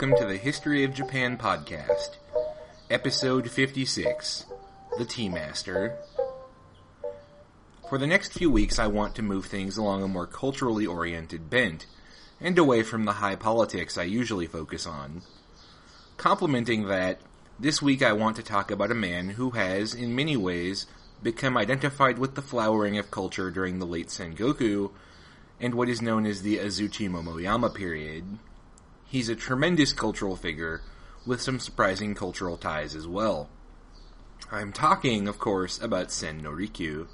welcome to the History of Japan podcast, episode 56 The Tea Master. For the next few weeks, I want to move things along a more culturally oriented bent, and away from the high politics I usually focus on. Complementing that, this week I want to talk about a man who has, in many ways, become identified with the flowering of culture during the late Sengoku and what is known as the Azuchi Momoyama period. He's a tremendous cultural figure with some surprising cultural ties as well. I'm talking, of course, about Sen no Rikyu.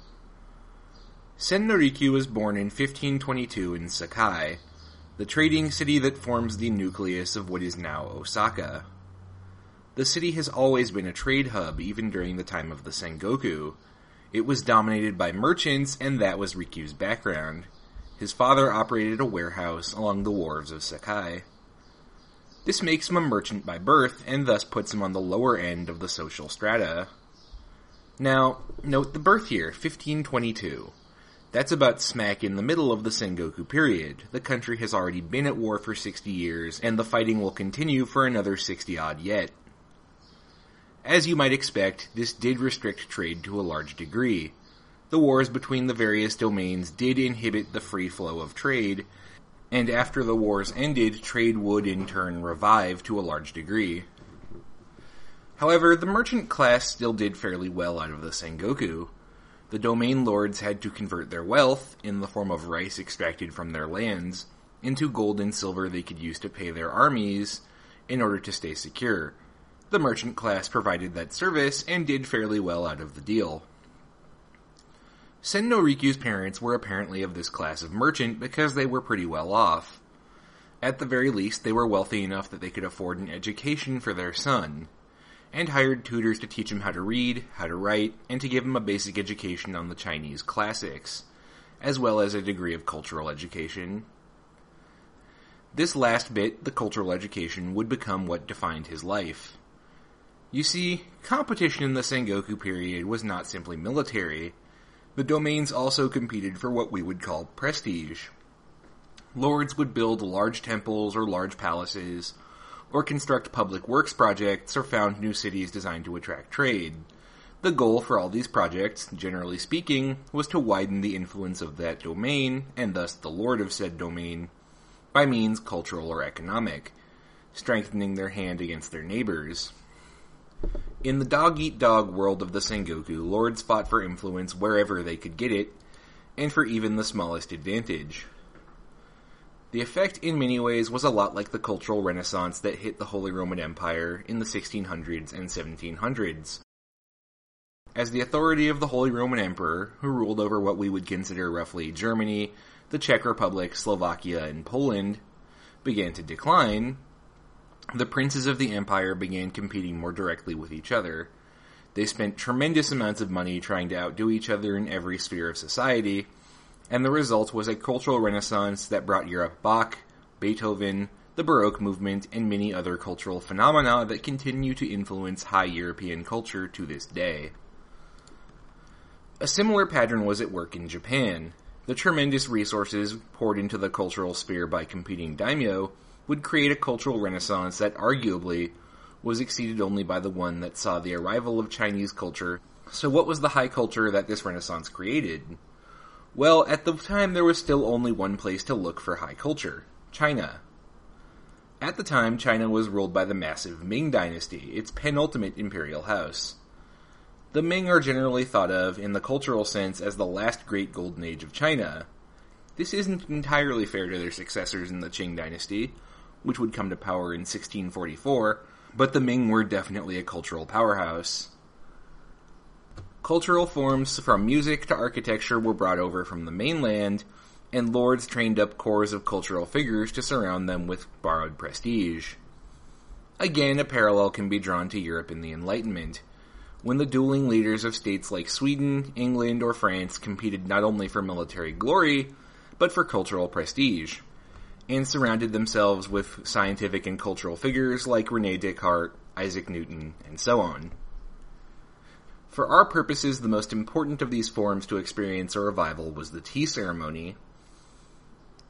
Sen no Rikyu was born in 1522 in Sakai, the trading city that forms the nucleus of what is now Osaka. The city has always been a trade hub even during the time of the Sengoku. It was dominated by merchants and that was Rikyu's background. His father operated a warehouse along the wharves of Sakai. This makes him a merchant by birth and thus puts him on the lower end of the social strata. Now, note the birth year, 1522. That's about smack in the middle of the Sengoku period. The country has already been at war for 60 years, and the fighting will continue for another 60 odd yet. As you might expect, this did restrict trade to a large degree. The wars between the various domains did inhibit the free flow of trade, and after the wars ended, trade would in turn revive to a large degree. However, the merchant class still did fairly well out of the Sengoku. The domain lords had to convert their wealth, in the form of rice extracted from their lands, into gold and silver they could use to pay their armies in order to stay secure. The merchant class provided that service and did fairly well out of the deal. Sen Rikyu's parents were apparently of this class of merchant because they were pretty well off. At the very least, they were wealthy enough that they could afford an education for their son, and hired tutors to teach him how to read, how to write, and to give him a basic education on the Chinese classics, as well as a degree of cultural education. This last bit, the cultural education, would become what defined his life. You see, competition in the Sengoku period was not simply military. The domains also competed for what we would call prestige. Lords would build large temples or large palaces, or construct public works projects, or found new cities designed to attract trade. The goal for all these projects, generally speaking, was to widen the influence of that domain, and thus the lord of said domain, by means cultural or economic, strengthening their hand against their neighbors. In the dog eat dog world of the Sengoku, lords fought for influence wherever they could get it, and for even the smallest advantage. The effect, in many ways, was a lot like the cultural renaissance that hit the Holy Roman Empire in the 1600s and 1700s. As the authority of the Holy Roman Emperor, who ruled over what we would consider roughly Germany, the Czech Republic, Slovakia, and Poland, began to decline, the princes of the empire began competing more directly with each other. They spent tremendous amounts of money trying to outdo each other in every sphere of society, and the result was a cultural renaissance that brought Europe Bach, Beethoven, the Baroque movement, and many other cultural phenomena that continue to influence high European culture to this day. A similar pattern was at work in Japan. The tremendous resources poured into the cultural sphere by competing daimyo would create a cultural renaissance that arguably was exceeded only by the one that saw the arrival of Chinese culture. So what was the high culture that this renaissance created? Well, at the time there was still only one place to look for high culture. China. At the time, China was ruled by the massive Ming Dynasty, its penultimate imperial house. The Ming are generally thought of, in the cultural sense, as the last great golden age of China. This isn't entirely fair to their successors in the Qing Dynasty, which would come to power in 1644, but the Ming were definitely a cultural powerhouse. Cultural forms from music to architecture were brought over from the mainland, and lords trained up cores of cultural figures to surround them with borrowed prestige. Again, a parallel can be drawn to Europe in the Enlightenment, when the dueling leaders of states like Sweden, England, or France competed not only for military glory, but for cultural prestige and surrounded themselves with scientific and cultural figures like Rene Descartes, Isaac Newton, and so on. For our purposes, the most important of these forms to experience a revival was the tea ceremony.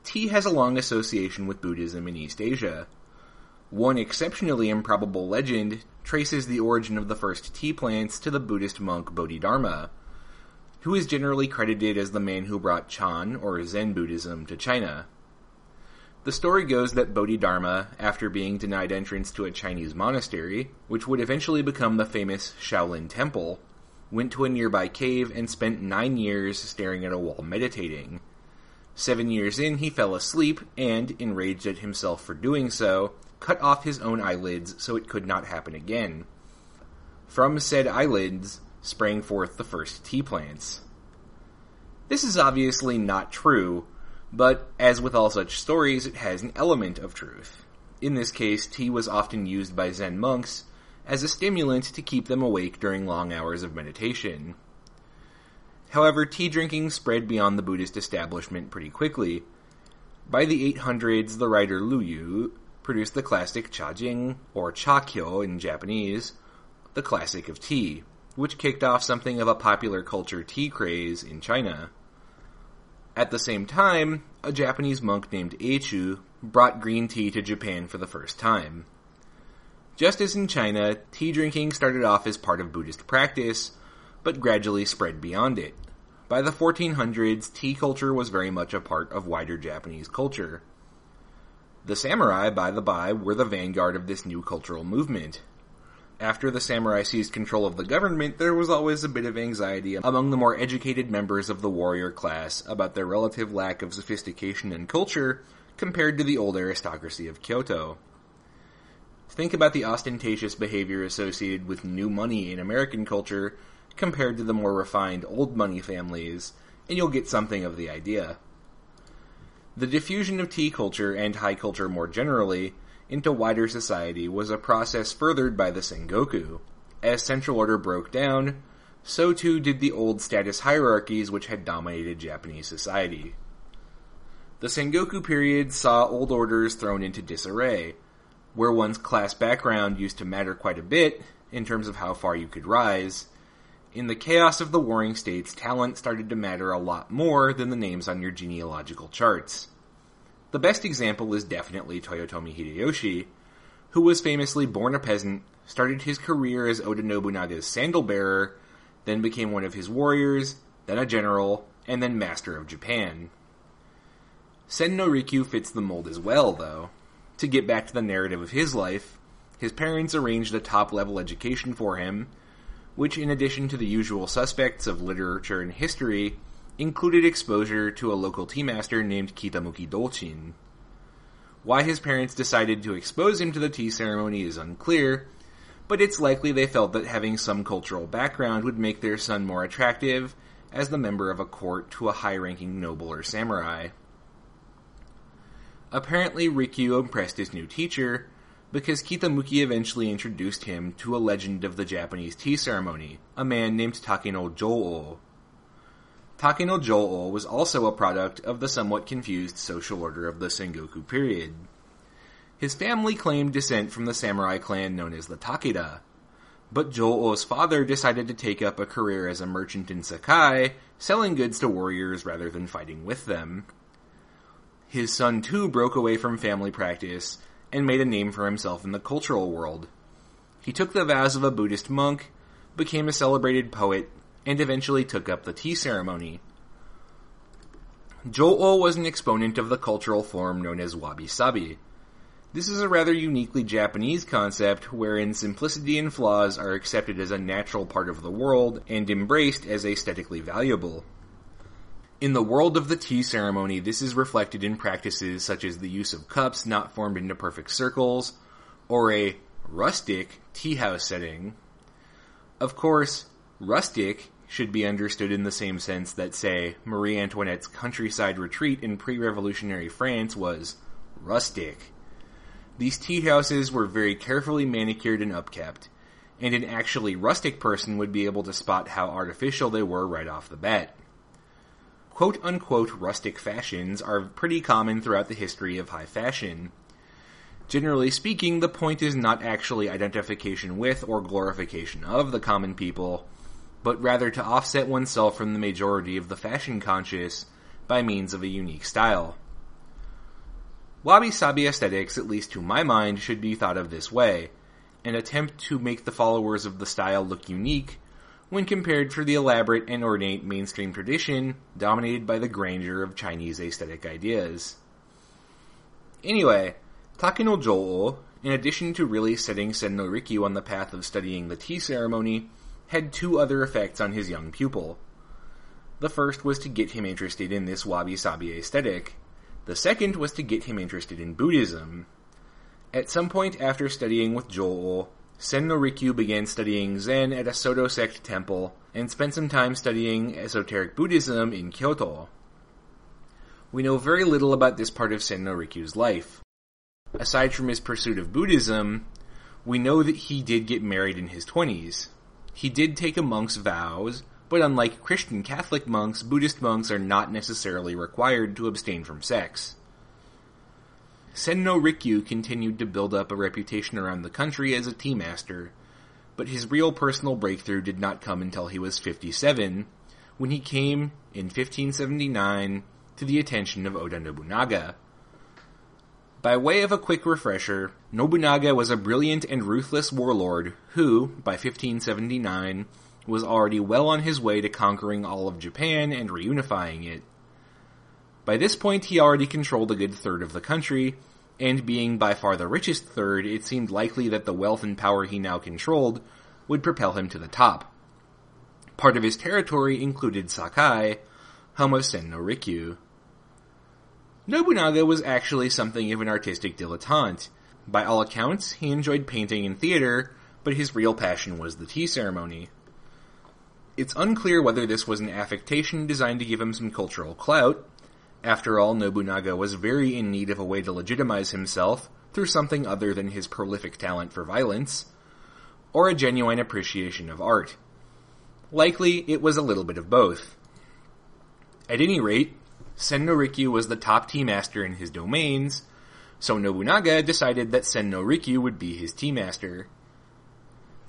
Tea has a long association with Buddhism in East Asia. One exceptionally improbable legend traces the origin of the first tea plants to the Buddhist monk Bodhidharma, who is generally credited as the man who brought Chan, or Zen Buddhism, to China. The story goes that Bodhidharma, after being denied entrance to a Chinese monastery, which would eventually become the famous Shaolin Temple, went to a nearby cave and spent nine years staring at a wall meditating. Seven years in, he fell asleep and, enraged at himself for doing so, cut off his own eyelids so it could not happen again. From said eyelids sprang forth the first tea plants. This is obviously not true, but as with all such stories, it has an element of truth. In this case, tea was often used by Zen monks as a stimulant to keep them awake during long hours of meditation. However, tea drinking spread beyond the Buddhist establishment pretty quickly. By the 800s, the writer Lu Yu produced the classic Cha Jing, or Chakyo in Japanese, the classic of tea, which kicked off something of a popular culture tea craze in China. At the same time, a Japanese monk named Eichu brought green tea to Japan for the first time. Just as in China, tea drinking started off as part of Buddhist practice, but gradually spread beyond it. By the 1400s, tea culture was very much a part of wider Japanese culture. The samurai, by the by, were the vanguard of this new cultural movement. After the samurai seized control of the government, there was always a bit of anxiety among the more educated members of the warrior class about their relative lack of sophistication and culture compared to the old aristocracy of Kyoto. Think about the ostentatious behavior associated with new money in American culture compared to the more refined old money families, and you'll get something of the idea. The diffusion of tea culture and high culture more generally into wider society was a process furthered by the Sengoku. As central order broke down, so too did the old status hierarchies which had dominated Japanese society. The Sengoku period saw old orders thrown into disarray, where one's class background used to matter quite a bit in terms of how far you could rise. In the chaos of the warring states, talent started to matter a lot more than the names on your genealogical charts. The best example is definitely Toyotomi Hideyoshi, who was famously born a peasant, started his career as Oda Nobunaga's sandal bearer, then became one of his warriors, then a general, and then master of Japan. Sen no Rikyu fits the mold as well, though. To get back to the narrative of his life, his parents arranged a top level education for him, which, in addition to the usual suspects of literature and history, included exposure to a local tea master named Kitamuki Dochin. Why his parents decided to expose him to the tea ceremony is unclear, but it's likely they felt that having some cultural background would make their son more attractive as the member of a court to a high ranking noble or samurai. Apparently, Rikyu impressed his new teacher because Kitamuki eventually introduced him to a legend of the Japanese tea ceremony, a man named Takeno Joho. Takeno Joho was also a product of the somewhat confused social order of the Sengoku period. His family claimed descent from the samurai clan known as the Takeda, but Joho's father decided to take up a career as a merchant in Sakai, selling goods to warriors rather than fighting with them. His son too broke away from family practice and made a name for himself in the cultural world. He took the vows of a Buddhist monk, became a celebrated poet, and eventually took up the tea ceremony. Joho was an exponent of the cultural form known as wabi-sabi. This is a rather uniquely Japanese concept wherein simplicity and flaws are accepted as a natural part of the world and embraced as aesthetically valuable. In the world of the tea ceremony, this is reflected in practices such as the use of cups not formed into perfect circles, or a rustic tea house setting. Of course, rustic should be understood in the same sense that, say, Marie Antoinette's countryside retreat in pre-revolutionary France was rustic. These tea houses were very carefully manicured and upkept, and an actually rustic person would be able to spot how artificial they were right off the bat quote unquote rustic fashions are pretty common throughout the history of high fashion. Generally speaking, the point is not actually identification with or glorification of the common people, but rather to offset oneself from the majority of the fashion conscious by means of a unique style. Wabi-sabi aesthetics, at least to my mind, should be thought of this way. An attempt to make the followers of the style look unique when compared to the elaborate and ornate mainstream tradition dominated by the grandeur of Chinese aesthetic ideas. Anyway, Takeno Jo'o, in addition to really setting Sen no Rikyu on the path of studying the tea ceremony, had two other effects on his young pupil. The first was to get him interested in this wabi-sabi aesthetic. The second was to get him interested in Buddhism. At some point after studying with Jo'o, Sen no Rikyu began studying Zen at a Soto sect temple and spent some time studying esoteric Buddhism in Kyoto. We know very little about this part of Sen no Rikyu's life. Aside from his pursuit of Buddhism, we know that he did get married in his 20s. He did take a monk's vows, but unlike Christian Catholic monks, Buddhist monks are not necessarily required to abstain from sex. Sen no Rikyu continued to build up a reputation around the country as a tea master, but his real personal breakthrough did not come until he was 57, when he came, in 1579, to the attention of Oda Nobunaga. By way of a quick refresher, Nobunaga was a brilliant and ruthless warlord who, by 1579, was already well on his way to conquering all of Japan and reunifying it. By this point, he already controlled a good third of the country, and being by far the richest third, it seemed likely that the wealth and power he now controlled would propel him to the top. Part of his territory included Sakai, home of Sen no Rikyu. Nobunaga was actually something of an artistic dilettante. By all accounts, he enjoyed painting and theater, but his real passion was the tea ceremony. It's unclear whether this was an affectation designed to give him some cultural clout, after all, Nobunaga was very in need of a way to legitimize himself through something other than his prolific talent for violence, or a genuine appreciation of art. Likely, it was a little bit of both. At any rate, Sen no Rikyu was the top tea master in his domains, so Nobunaga decided that Sen no Rikyu would be his tea master.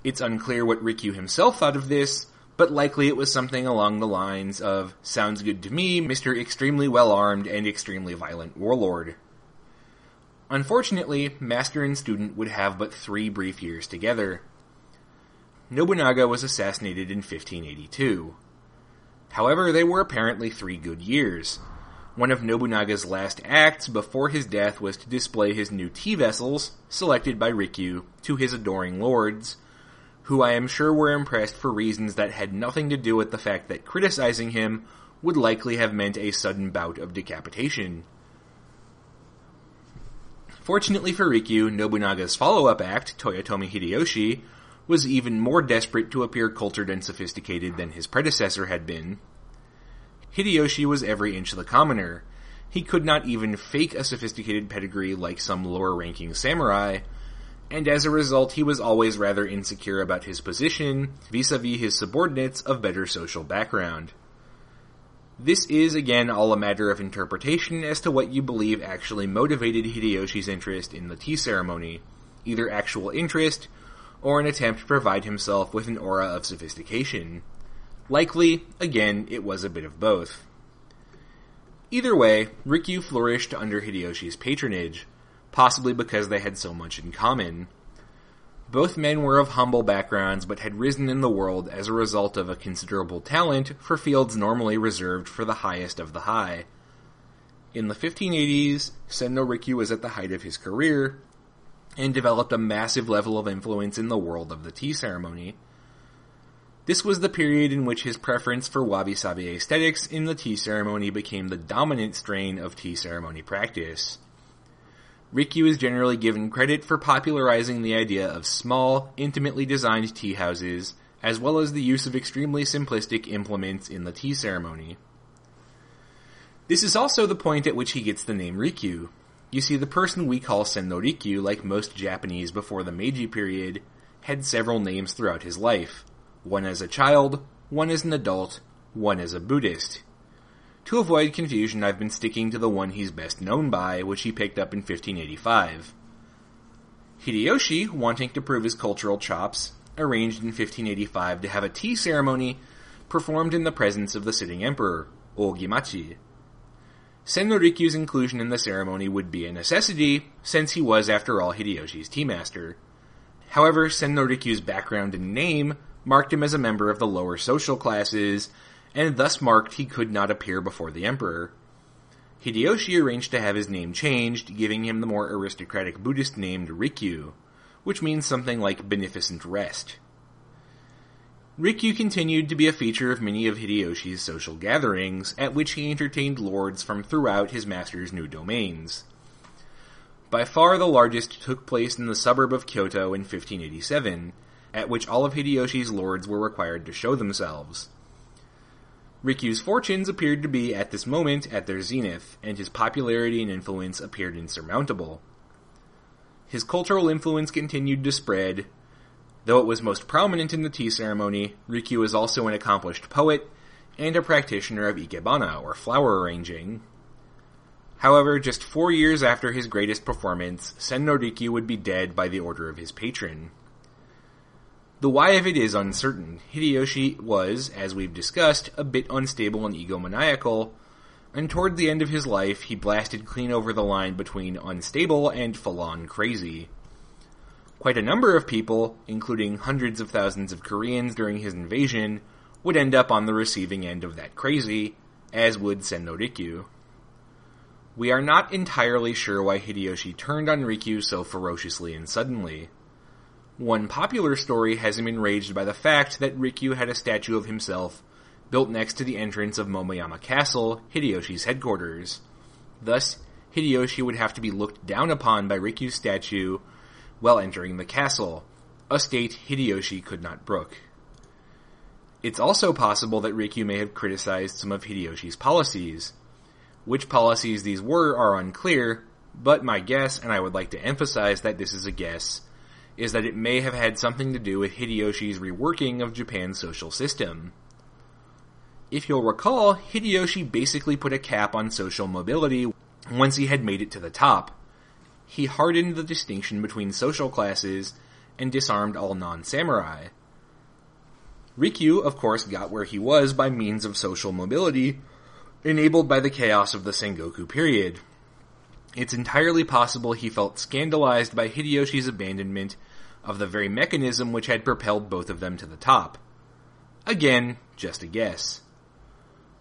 It's unclear what Rikyu himself thought of this, but likely it was something along the lines of, sounds good to me, Mr. Extremely Well Armed and Extremely Violent Warlord. Unfortunately, master and student would have but three brief years together. Nobunaga was assassinated in 1582. However, they were apparently three good years. One of Nobunaga's last acts before his death was to display his new tea vessels, selected by Rikyu, to his adoring lords, who I am sure were impressed for reasons that had nothing to do with the fact that criticizing him would likely have meant a sudden bout of decapitation. Fortunately for Rikyu, Nobunaga's follow-up act, Toyotomi Hideyoshi, was even more desperate to appear cultured and sophisticated than his predecessor had been. Hideyoshi was every inch the commoner. He could not even fake a sophisticated pedigree like some lower-ranking samurai, and as a result he was always rather insecure about his position vis-a-vis his subordinates of better social background. This is again all a matter of interpretation as to what you believe actually motivated Hideyoshi's interest in the tea ceremony, either actual interest or an attempt to provide himself with an aura of sophistication. Likely, again, it was a bit of both. Either way, Rikyu flourished under Hideyoshi's patronage, possibly because they had so much in common. Both men were of humble backgrounds but had risen in the world as a result of a considerable talent for fields normally reserved for the highest of the high. In the 1580s, Sen no Rikyu was at the height of his career and developed a massive level of influence in the world of the tea ceremony. This was the period in which his preference for wabi-sabi aesthetics in the tea ceremony became the dominant strain of tea ceremony practice. Rikyu is generally given credit for popularizing the idea of small, intimately designed tea houses, as well as the use of extremely simplistic implements in the tea ceremony. This is also the point at which he gets the name Rikyu. You see, the person we call Sen no Rikyu, like most Japanese before the Meiji period, had several names throughout his life. One as a child, one as an adult, one as a Buddhist. To avoid confusion, I've been sticking to the one he's best known by, which he picked up in 1585. Hideyoshi, wanting to prove his cultural chops, arranged in 1585 to have a tea ceremony performed in the presence of the sitting emperor, Ogimachi. Sen no Rikyu's inclusion in the ceremony would be a necessity, since he was, after all, Hideyoshi's tea master. However, Sen no Rikyu's background and name marked him as a member of the lower social classes, and thus marked he could not appear before the emperor. Hideyoshi arranged to have his name changed, giving him the more aristocratic Buddhist name Rikyu, which means something like beneficent rest. Rikyu continued to be a feature of many of Hideyoshi's social gatherings, at which he entertained lords from throughout his master's new domains. By far the largest took place in the suburb of Kyoto in 1587, at which all of Hideyoshi's lords were required to show themselves. Rikyu's fortunes appeared to be at this moment at their zenith, and his popularity and influence appeared insurmountable. His cultural influence continued to spread. Though it was most prominent in the tea ceremony, Rikyu is also an accomplished poet and a practitioner of ikebana, or flower arranging. However, just four years after his greatest performance, Sen no Rikyu would be dead by the order of his patron. The why of it is uncertain. Hideyoshi was, as we've discussed, a bit unstable and egomaniacal, and toward the end of his life, he blasted clean over the line between unstable and full-on crazy. Quite a number of people, including hundreds of thousands of Koreans during his invasion, would end up on the receiving end of that crazy, as would Sen no Rikyu. We are not entirely sure why Hideyoshi turned on Rikyu so ferociously and suddenly. One popular story has him enraged by the fact that Rikyu had a statue of himself built next to the entrance of Momoyama Castle, Hideyoshi's headquarters. Thus, Hideyoshi would have to be looked down upon by Rikyu's statue while entering the castle, a state Hideyoshi could not brook. It's also possible that Rikyu may have criticized some of Hideyoshi's policies. Which policies these were are unclear, but my guess, and I would like to emphasize that this is a guess, is that it may have had something to do with Hideyoshi's reworking of Japan's social system. If you'll recall, Hideyoshi basically put a cap on social mobility once he had made it to the top. He hardened the distinction between social classes and disarmed all non-samurai. Rikyu, of course, got where he was by means of social mobility, enabled by the chaos of the Sengoku period. It's entirely possible he felt scandalized by Hideyoshi's abandonment of the very mechanism which had propelled both of them to the top. Again, just a guess.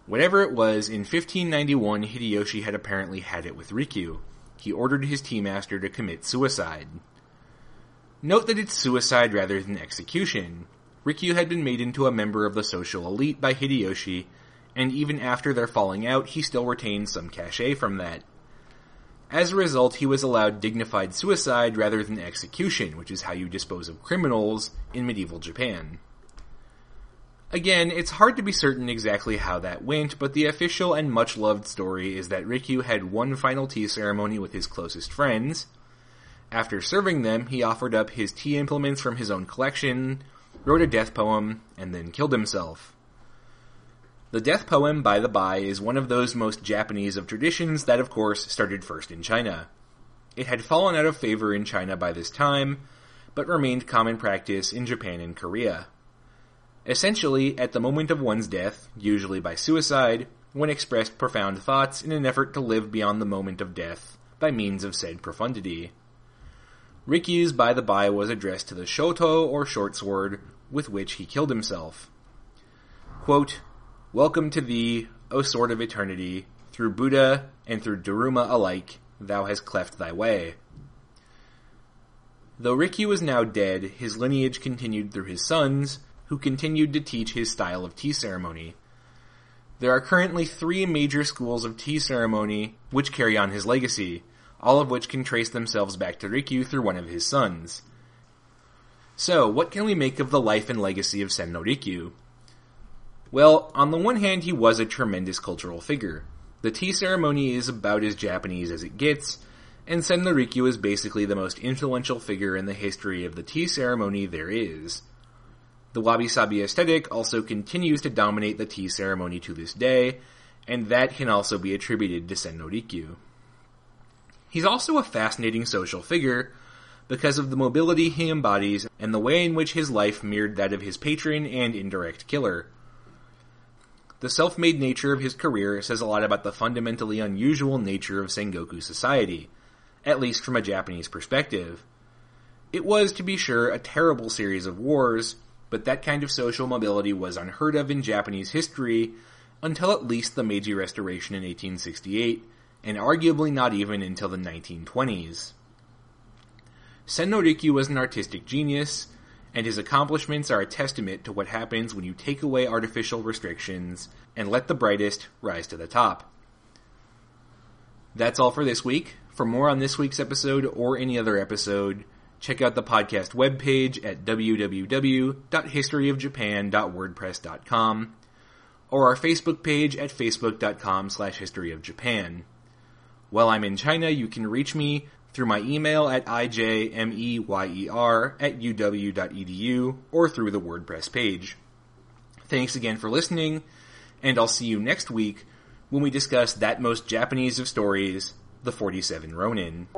Whatever it was, in 1591 Hideyoshi had apparently had it with Rikyu. He ordered his tea master to commit suicide. Note that it's suicide rather than execution. Rikyu had been made into a member of the social elite by Hideyoshi, and even after their falling out, he still retained some cachet from that. As a result, he was allowed dignified suicide rather than execution, which is how you dispose of criminals in medieval Japan. Again, it's hard to be certain exactly how that went, but the official and much loved story is that Rikyu had one final tea ceremony with his closest friends. After serving them, he offered up his tea implements from his own collection, wrote a death poem, and then killed himself. The death poem, by the by, is one of those most Japanese of traditions that, of course, started first in China. It had fallen out of favor in China by this time, but remained common practice in Japan and Korea. Essentially, at the moment of one's death, usually by suicide, one expressed profound thoughts in an effort to live beyond the moment of death by means of said profundity. Rikyu's by the by was addressed to the shoto or short sword with which he killed himself. Quote, Welcome to thee, O sword of eternity, through Buddha and through Daruma alike, thou hast cleft thy way. Though Rikyu was now dead, his lineage continued through his sons, who continued to teach his style of tea ceremony. There are currently three major schools of tea ceremony which carry on his legacy, all of which can trace themselves back to Rikyu through one of his sons. So, what can we make of the life and legacy of Sen no Rikyu? Well, on the one hand, he was a tremendous cultural figure. The tea ceremony is about as Japanese as it gets, and Sen no Rikyu is basically the most influential figure in the history of the tea ceremony there is. The wabi-sabi aesthetic also continues to dominate the tea ceremony to this day, and that can also be attributed to Sen no Rikyu. He's also a fascinating social figure because of the mobility he embodies and the way in which his life mirrored that of his patron and indirect killer. The self-made nature of his career says a lot about the fundamentally unusual nature of Sengoku society, at least from a Japanese perspective. It was, to be sure, a terrible series of wars, but that kind of social mobility was unheard of in Japanese history until at least the Meiji Restoration in 1868, and arguably not even until the 1920s. Sen no Rikyu was an artistic genius, and his accomplishments are a testament to what happens when you take away artificial restrictions and let the brightest rise to the top. That's all for this week. For more on this week's episode or any other episode, check out the podcast webpage at www.historyofjapan.wordpress.com or our Facebook page at facebook.com slash historyofjapan. While I'm in China, you can reach me through my email at ijmeyer at uw.edu or through the WordPress page. Thanks again for listening, and I'll see you next week when we discuss that most Japanese of stories, the 47 Ronin.